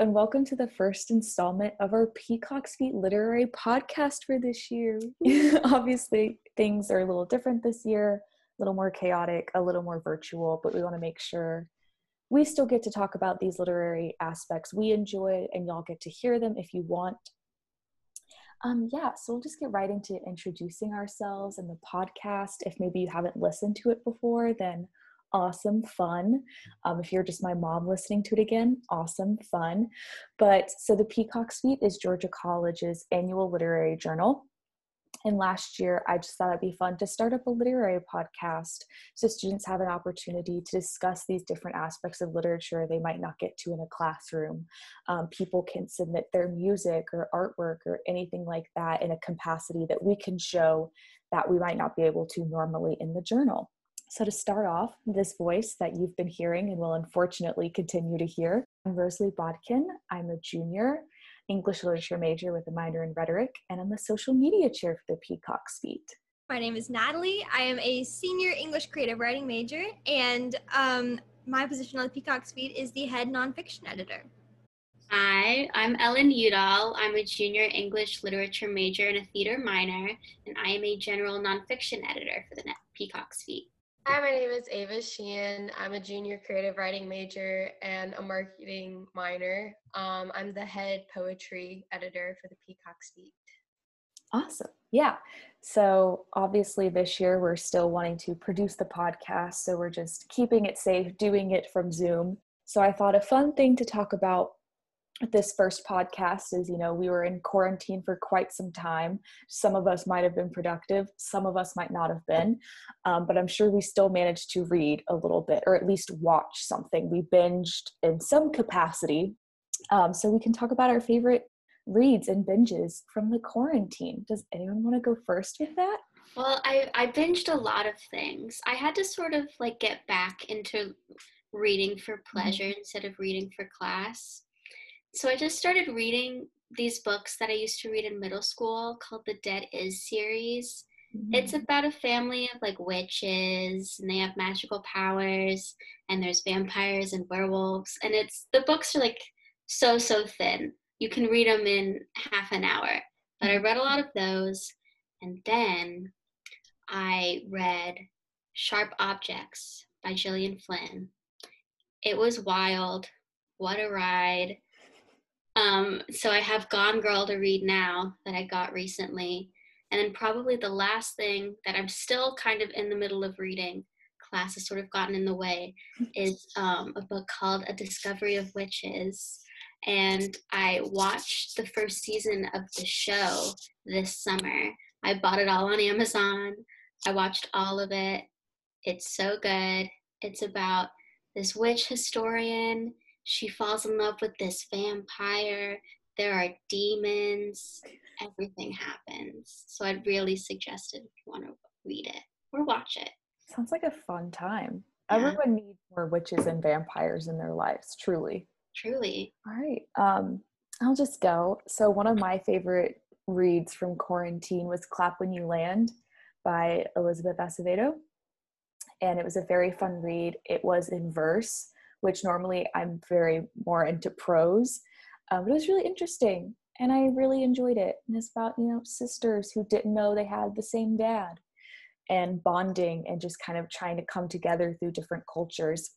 and welcome to the first installment of our Peacock's Feet Literary podcast for this year. Obviously, things are a little different this year, a little more chaotic, a little more virtual, but we want to make sure we still get to talk about these literary aspects we enjoy and y'all get to hear them if you want. Um, yeah, so we'll just get right into introducing ourselves and the podcast. If maybe you haven't listened to it before, then awesome fun. Um, if you're just my mom listening to it again, awesome fun. But so the Peacock's Feet is Georgia College's annual literary journal. And last year, I just thought it'd be fun to start up a literary podcast so students have an opportunity to discuss these different aspects of literature they might not get to in a classroom. Um, people can submit their music or artwork or anything like that in a capacity that we can show that we might not be able to normally in the journal. So, to start off, this voice that you've been hearing and will unfortunately continue to hear, I'm Rosalie Bodkin. I'm a junior English literature major with a minor in rhetoric, and I'm the social media chair for the Peacock's Feet. My name is Natalie. I am a senior English creative writing major, and um, my position on the Peacock's Feet is the head nonfiction editor. Hi, I'm Ellen Udall. I'm a junior English literature major and a theater minor, and I am a general nonfiction editor for the Peacock's Feet. Hi, my name is Ava Sheehan. I'm a junior creative writing major and a marketing minor. Um, I'm the head poetry editor for the Peacock's Feet. Awesome. Yeah. So obviously this year we're still wanting to produce the podcast. So we're just keeping it safe, doing it from Zoom. So I thought a fun thing to talk about this first podcast is you know we were in quarantine for quite some time. Some of us might have been productive some of us might not have been um, but i'm sure we still managed to read a little bit or at least watch something. We binged in some capacity um, so we can talk about our favorite reads and binges from the quarantine. Does anyone want to go first with that? Well I, I binged a lot of things. I had to sort of like get back into reading for mm-hmm. pleasure mm-hmm. instead of reading for class so I just started reading these books that I used to read in middle school called the Dead Is series. Mm-hmm. It's about a family of like witches and they have magical powers and there's vampires and werewolves and it's the books are like so so thin. You can read them in half an hour. But I read a lot of those and then I read Sharp Objects by Gillian Flynn. It was wild. What a ride. Um, so I have Gone Girl to read now that I got recently. And then probably the last thing that I'm still kind of in the middle of reading, class has sort of gotten in the way, is um, a book called A Discovery of Witches. And I watched the first season of the show this summer. I bought it all on Amazon. I watched all of it. It's so good. It's about this witch historian she falls in love with this vampire. There are demons. Everything happens. So I'd really suggest it if you want to read it or watch it. Sounds like a fun time. Yeah. Everyone needs more witches and vampires in their lives, truly. Truly. All right. Um, I'll just go. So one of my favorite reads from quarantine was Clap When You Land by Elizabeth Acevedo. And it was a very fun read. It was in verse which normally I'm very more into prose. Um, but it was really interesting and I really enjoyed it. And it's about, you know, sisters who didn't know they had the same dad and bonding and just kind of trying to come together through different cultures.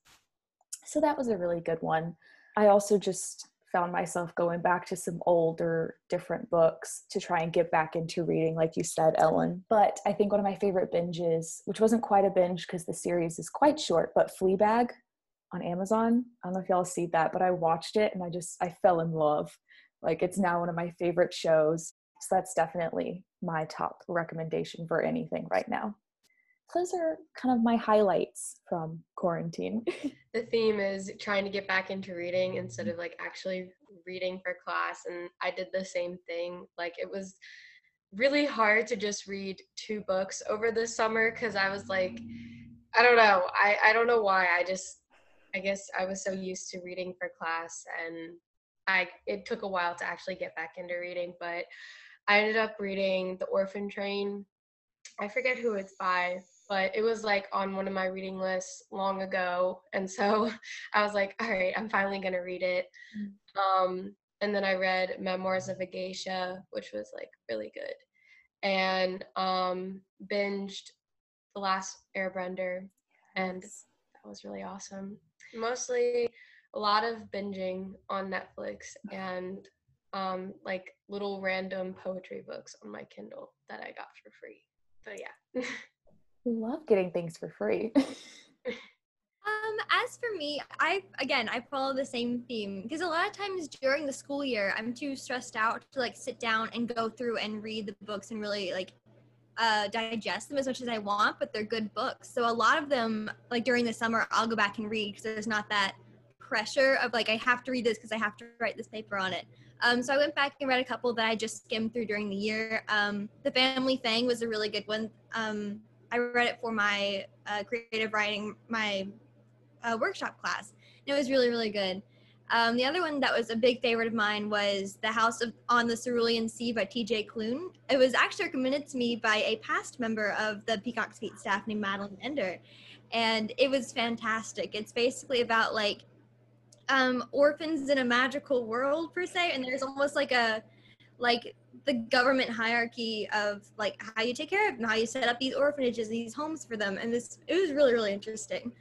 So that was a really good one. I also just found myself going back to some older, different books to try and get back into reading, like you said, Ellen. But I think one of my favorite binges, which wasn't quite a binge because the series is quite short, but Fleabag on Amazon. I don't know if y'all see that, but I watched it and I just I fell in love. Like it's now one of my favorite shows. So that's definitely my top recommendation for anything right now. Those are kind of my highlights from quarantine. the theme is trying to get back into reading instead of like actually reading for class and I did the same thing. Like it was really hard to just read two books over the summer cuz I was like I don't know. I I don't know why. I just I guess I was so used to reading for class and I it took a while to actually get back into reading, but I ended up reading The Orphan Train. I forget who it's by, but it was like on one of my reading lists long ago. And so I was like, all right, I'm finally going to read it. Mm. Um, and then I read Memoirs of a Geisha, which was like really good. And um, binged The Last Airbender. And that was really awesome. Mostly a lot of binging on Netflix and um, like little random poetry books on my Kindle that I got for free. So yeah. love getting things for free. um, as for me, I again I follow the same theme because a lot of times during the school year I'm too stressed out to like sit down and go through and read the books and really like uh, digest them as much as I want, but they're good books. So a lot of them, like during the summer, I'll go back and read because there's not that pressure of like I have to read this because I have to write this paper on it. Um, so I went back and read a couple that I just skimmed through during the year. Um, the Family Thing was a really good one. Um, I read it for my uh, creative writing, my uh, workshop class. And it was really, really good. Um, the other one that was a big favorite of mine was The House of on the Cerulean Sea by T.J. Klune. It was actually recommended to me by a past member of the Peacock's Feet staff named Madeline Ender, and it was fantastic. It's basically about like um, orphans in a magical world per se, and there's almost like a like the government hierarchy of like how you take care of them, how you set up these orphanages, these homes for them, and this it was really really interesting.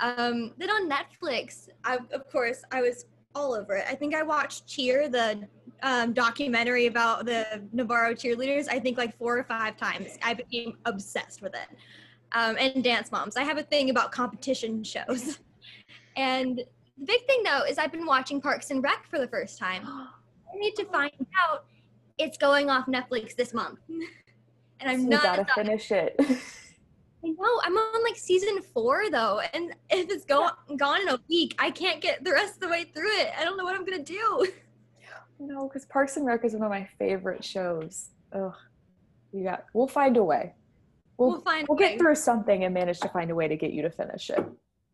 Um, then on Netflix, I, of course, I was all over it. I think I watched Cheer, the um, documentary about the Navarro cheerleaders, I think like four or five times. I became obsessed with it. Um, and Dance Moms. I have a thing about competition shows. and the big thing though is I've been watching Parks and Rec for the first time. I need to find out it's going off Netflix this month. and I'm you not. gotta finish it. I know. I'm on like season four though, and if it's go- gone in a week, I can't get the rest of the way through it. I don't know what I'm gonna do. No, because Parks and Rec is one of my favorite shows. Ugh, you got. We'll find a way. We'll, we'll find. We'll get through something and manage to find a way to get you to finish it.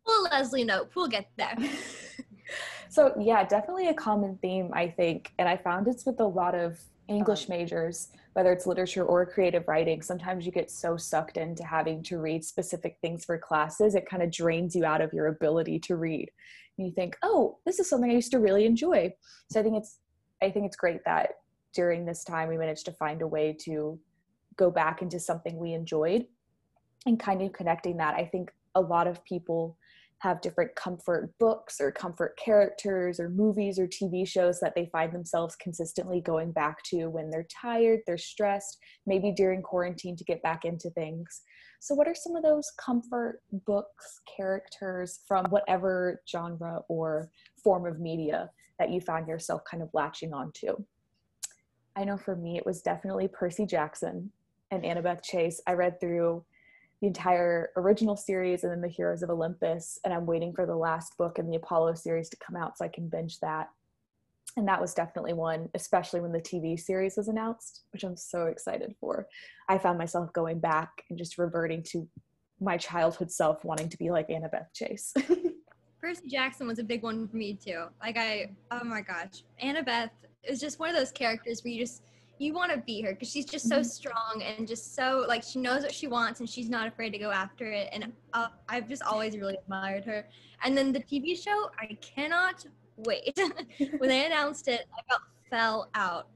Well, Leslie, Nope, we'll get there. so yeah, definitely a common theme I think, and I found it's with a lot of English majors whether it's literature or creative writing, sometimes you get so sucked into having to read specific things for classes, it kind of drains you out of your ability to read. And you think, oh, this is something I used to really enjoy. So I think it's I think it's great that during this time we managed to find a way to go back into something we enjoyed and kind of connecting that. I think a lot of people have different comfort books or comfort characters or movies or TV shows that they find themselves consistently going back to when they're tired, they're stressed, maybe during quarantine to get back into things. So, what are some of those comfort books, characters from whatever genre or form of media that you found yourself kind of latching onto? I know for me, it was definitely Percy Jackson and Annabeth Chase. I read through the entire original series and then the Heroes of Olympus. And I'm waiting for the last book in the Apollo series to come out so I can binge that. And that was definitely one, especially when the TV series was announced, which I'm so excited for. I found myself going back and just reverting to my childhood self wanting to be like Annabeth Chase. Percy Jackson was a big one for me too. Like I, oh my gosh, Annabeth is just one of those characters where you just you want to be her because she's just so mm-hmm. strong and just so like she knows what she wants and she's not afraid to go after it and uh, i've just always really admired her. And then the tv show i cannot wait. When they announced it i about fell out.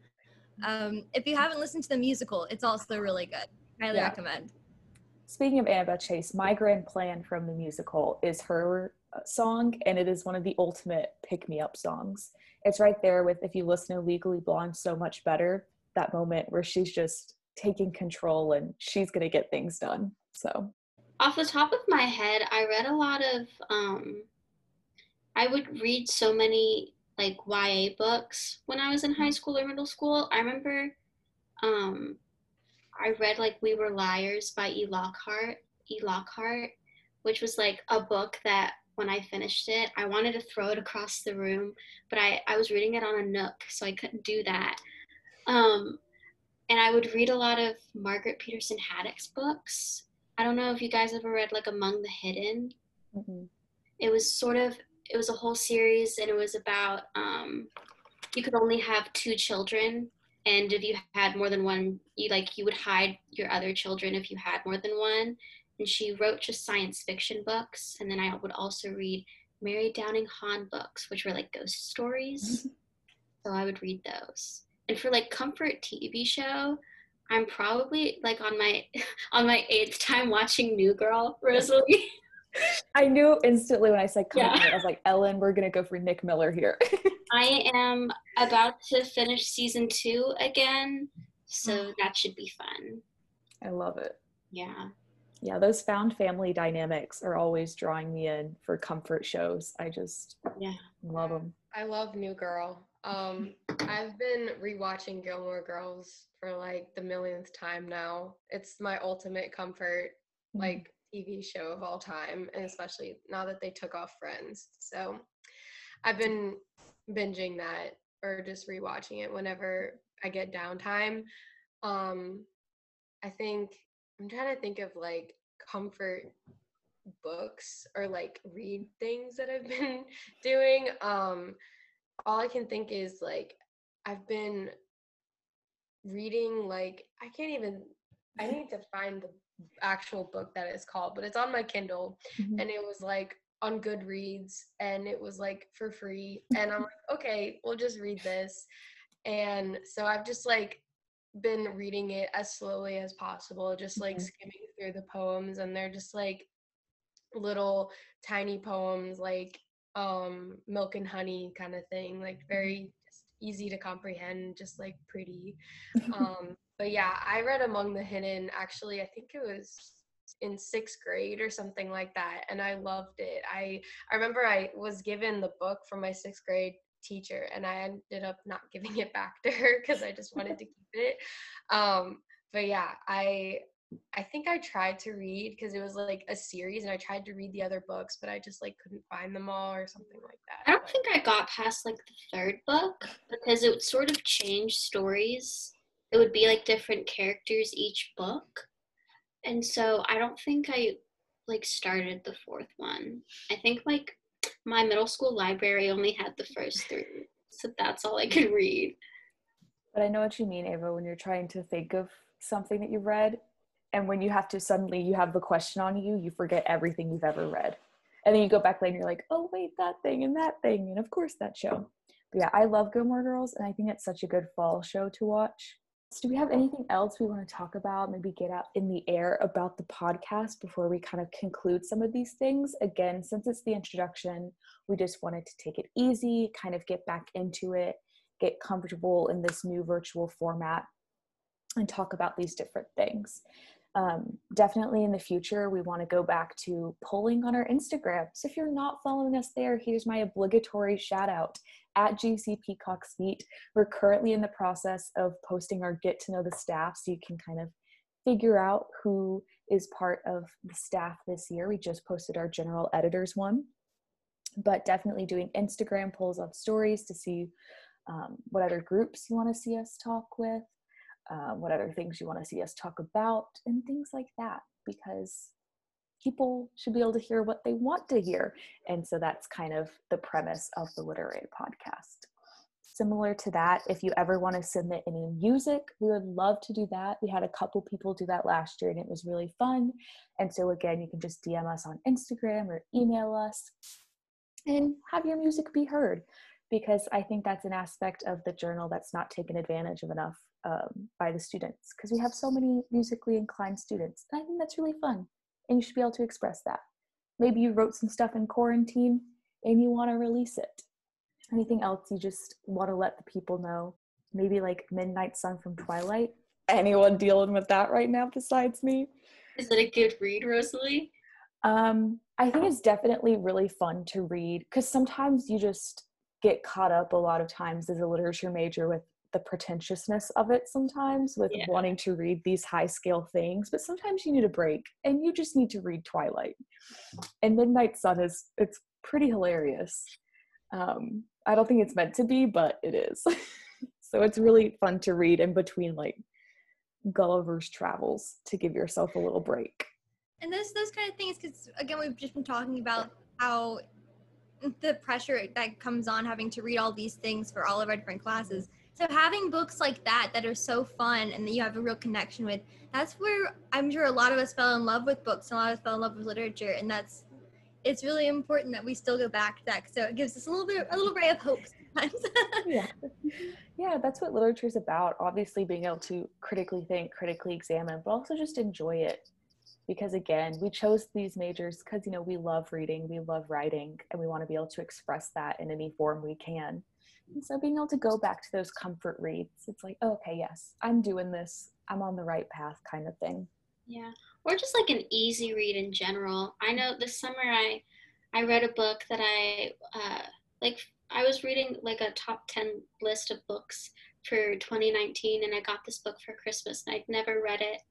Um, if you haven't listened to the musical it's also really good. Highly yeah. recommend. Speaking of annabeth chase my grand plan from the musical is her uh, song and it is one of the ultimate pick me up songs. It's right there with if you listen to legally blonde so much better that moment where she's just taking control and she's going to get things done. So, off the top of my head, I read a lot of um I would read so many like YA books when I was in high school or middle school. I remember um I read like We Were Liars by E. Lockhart, E. Lockhart, which was like a book that when I finished it, I wanted to throw it across the room, but I, I was reading it on a Nook, so I couldn't do that. Um, and I would read a lot of Margaret Peterson Haddix's books. I don't know if you guys ever read like Among the Hidden. Mm-hmm. It was sort of it was a whole series, and it was about um, you could only have two children, and if you had more than one, you like you would hide your other children if you had more than one. and she wrote just science fiction books. And then I would also read Mary Downing Hahn books, which were like ghost stories. so I would read those. And for like comfort TV show, I'm probably like on my on my eighth time watching New Girl, Rosalie. I knew instantly when I said comfort, yeah. I was like, Ellen, we're gonna go for Nick Miller here. I am about to finish season two again, so that should be fun. I love it. Yeah. Yeah, those found family dynamics are always drawing me in for comfort shows. I just yeah love them. I love New Girl. Um, I've been rewatching Gilmore Girls for like the millionth time now. It's my ultimate comfort, mm-hmm. like TV show of all time, and especially now that they took off Friends. So I've been binging that or just rewatching it whenever I get downtime. Um, I think I'm trying to think of like comfort books or like read things that I've been doing. Um, all I can think is like I've been reading like I can't even I need to find the actual book that it's called, but it's on my Kindle mm-hmm. and it was like on Goodreads and it was like for free and I'm like okay, we'll just read this. And so I've just like been reading it as slowly as possible, just like mm-hmm. skimming through the poems and they're just like little tiny poems like um milk and honey kind of thing like mm-hmm. very just easy to comprehend just like pretty. Um but yeah i read among the hidden actually i think it was in sixth grade or something like that and i loved it. I i remember i was given the book from my sixth grade teacher and i ended up not giving it back to her because i just wanted to keep it. Um but yeah i I think I tried to read because it was like a series and I tried to read the other books, but I just like couldn't find them all or something like that. I don't think I got past like the third book because it would sort of change stories. It would be like different characters each book. And so I don't think I like started the fourth one. I think like my middle school library only had the first three. So that's all I could read. But I know what you mean, Ava, when you're trying to think of something that you read and when you have to suddenly you have the question on you you forget everything you've ever read. And then you go back later and you're like oh wait that thing and that thing and of course that show. But yeah i love gilmore girls and i think it's such a good fall show to watch. So do we have anything else we want to talk about maybe get out in the air about the podcast before we kind of conclude some of these things? Again since it's the introduction we just wanted to take it easy kind of get back into it get comfortable in this new virtual format and talk about these different things um, definitely in the future, we want to go back to polling on our Instagram. So if you're not following us there, here's my obligatory shout out at GC Peacock's Feet. We're currently in the process of posting our get to know the staff so you can kind of figure out who is part of the staff this year. We just posted our general editors one, but definitely doing Instagram polls of stories to see um, what other groups you want to see us talk with um, what other things you want to see us talk about, and things like that, because people should be able to hear what they want to hear. And so that's kind of the premise of the Literary Podcast. Similar to that, if you ever want to submit any music, we would love to do that. We had a couple people do that last year and it was really fun. And so, again, you can just DM us on Instagram or email us and have your music be heard because I think that's an aspect of the journal that's not taken advantage of enough um, by the students because we have so many musically inclined students. And I think that's really fun. And you should be able to express that. Maybe you wrote some stuff in quarantine and you want to release it. Anything else you just want to let the people know? Maybe like Midnight Sun from Twilight. Anyone dealing with that right now besides me? Is it a good read, Rosalie? Um, I think it's definitely really fun to read because sometimes you just get caught up a lot of times as a literature major with the pretentiousness of it sometimes with yeah. wanting to read these high scale things but sometimes you need a break and you just need to read twilight. And midnight sun is it's pretty hilarious. Um i don't think it's meant to be but it is. So it's really fun to read in between like gulliver's travels to give yourself a little break. And those those kind of things because again we've just been talking about how the pressure that comes on having to read all these things for all of our different classes So having books like that that are so fun and that you have a real connection with, that's where I'm sure a lot of us fell in love with books and a lot of us fell in love with literature. And that's it's really important that we still go back to that. So it gives us a little bit a little ray of hope sometimes. yeah. Yeah, that's what literature is about. Obviously being able to critically think, critically examine, but also just enjoy it. Because again, we chose these majors because you know we love reading, we love writing, and we want to be able to express that in any form we can. And so being able to go back to those comfort reads, it's like, oh, okay, yes, I'm doing this. I'm on the right path kind of thing. Yeah. Or just like an easy read in general. I know this summer I I read a book that I uh like I was reading like a top 10 list of books for 2019 and I got this book for Christmas and I'd never read it.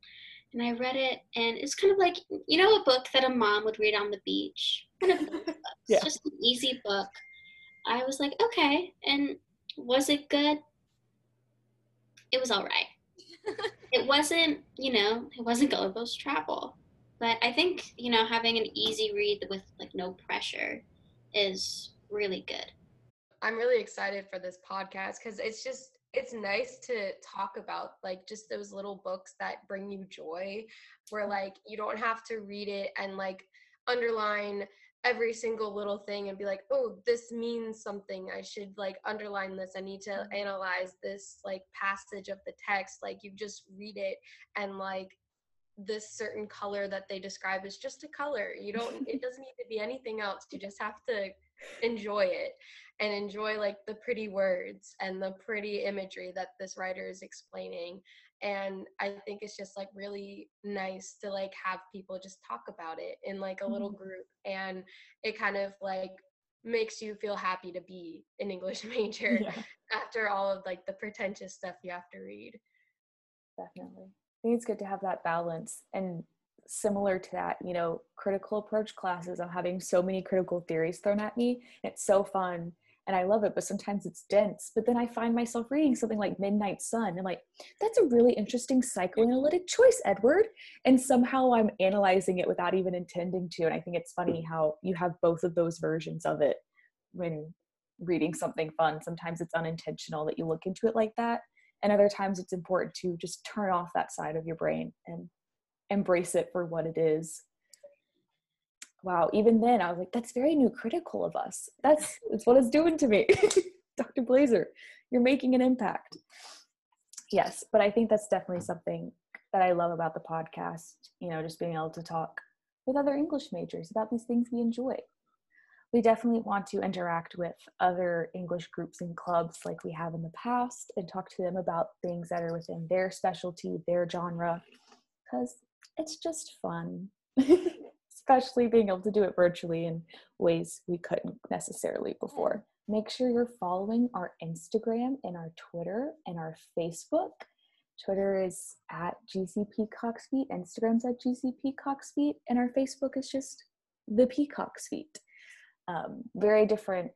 And I read it and it's kind of like you know a book that a mom would read on the beach. Kind of yeah. just an easy book I was like, okay. And was it good? It was all right. it wasn't, you know, it wasn't Gulliver's Travel. But I think, you know, having an easy read with like no pressure is really good. I'm really excited for this podcast because it's just it's nice to talk about like just those little books that bring you joy where like you don't have to read it and like underline every single little thing and be like oh this means something. I should like underline this. I need to mm-hmm. analyze this like passage of the text. Like you just read it and like this certain color that they describe is just a color. You don't it doesn't need to be anything else. You just have to enjoy it and enjoy like the pretty words and the pretty imagery that this writer is explaining and i think it's just like really nice to like have people just talk about it in like a little mm-hmm. group and it kind of like makes you feel happy to be an english major yeah. after all of like the pretentious stuff you have to read definitely i think it's good to have that balance and similar to that you know critical approach classes i'm having so many critical theories thrown at me it's so fun and I love it, but sometimes it's dense. But then I find myself reading something like Midnight Sun. I'm like, that's a really interesting psychoanalytic choice, Edward. And somehow I'm analyzing it without even intending to. And I think it's funny how you have both of those versions of it when reading something fun. Sometimes it's unintentional that you look into it like that. And other times it's important to just turn off that side of your brain and embrace it for what it is wow, even then I was like, that's very new critical of us. That's, that's what it's doing to me. Dr. Blazer, you're making an impact. Yes, but I think that's definitely something that I love about the podcast, you know, just being able to talk with other English majors about these things we enjoy. We definitely want to interact with other English groups and clubs like we have in the past and talk to them about things that are within their specialty, their genre, because it's just fun. especially being able to do it virtually in ways we couldn't necessarily before. Make sure you're following our Instagram and our Twitter and our Facebook. Twitter is at GC Peacock's Feet, Instagram's at GC Peacock's Feet, and our Facebook is just the Peacock's Feet. Um, very different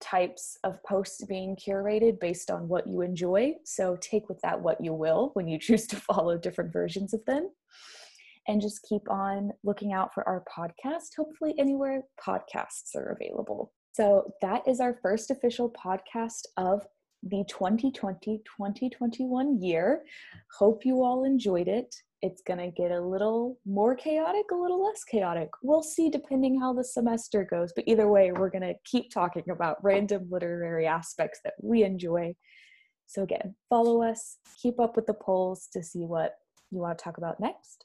types of posts being curated based on what you enjoy. So take with that what you will when you choose to follow different versions of them and just keep on looking out for our podcast, hopefully, anywhere podcasts are available. So, that is our first official podcast of the 2020 2021 year. Hope you all enjoyed it. It's going to get a little more chaotic, a little less chaotic. We'll see depending how the semester goes. But either way, we're going to keep talking about random literary aspects that we enjoy. So, again, follow us, keep up with the polls to see what you want to talk about next